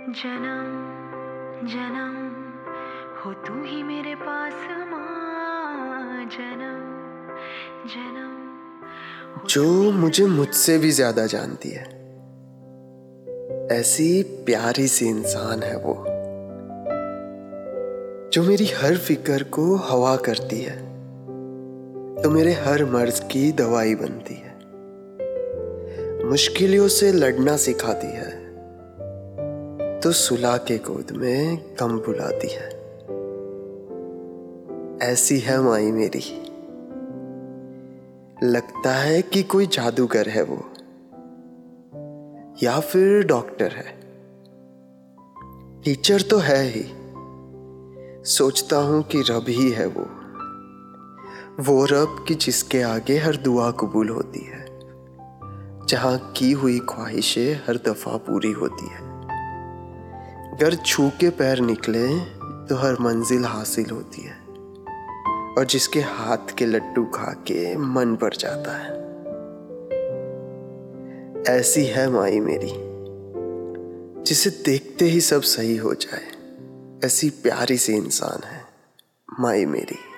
जन्म जन्म हो तू ही मेरे पास माँ। जन्म जन्म जो मुझे मुझसे भी ज़्यादा जानती है। ऐसी प्यारी सी इंसान है वो जो मेरी हर फ़िक्र को हवा करती है तो मेरे हर मर्ज की दवाई बनती है मुश्किलों से लड़ना सिखाती है। तो सुला के गोद में कम बुलाती है। ऐसी है माई मेरी। लगता है कि कोई जादूगर है वो, या फिर डॉक्टर है। टीचर तो है ही। सोचता हूँ कि रब ही है वो। वो रब की जिसके आगे हर दुआ कबूल होती है। जहाँ की हुई ख्वाहिशें हर दफ़ा पूरी होती है। घर छू के पैर निकले तो हर मंजिल हासिल होती है। और जिसके हाथ के लड्डू खा के मन भर जाता है। ऐसी है माई मेरी, जिसे देखते ही सब सही हो जाए। ऐसी प्यारी सी इंसान है माई मेरी।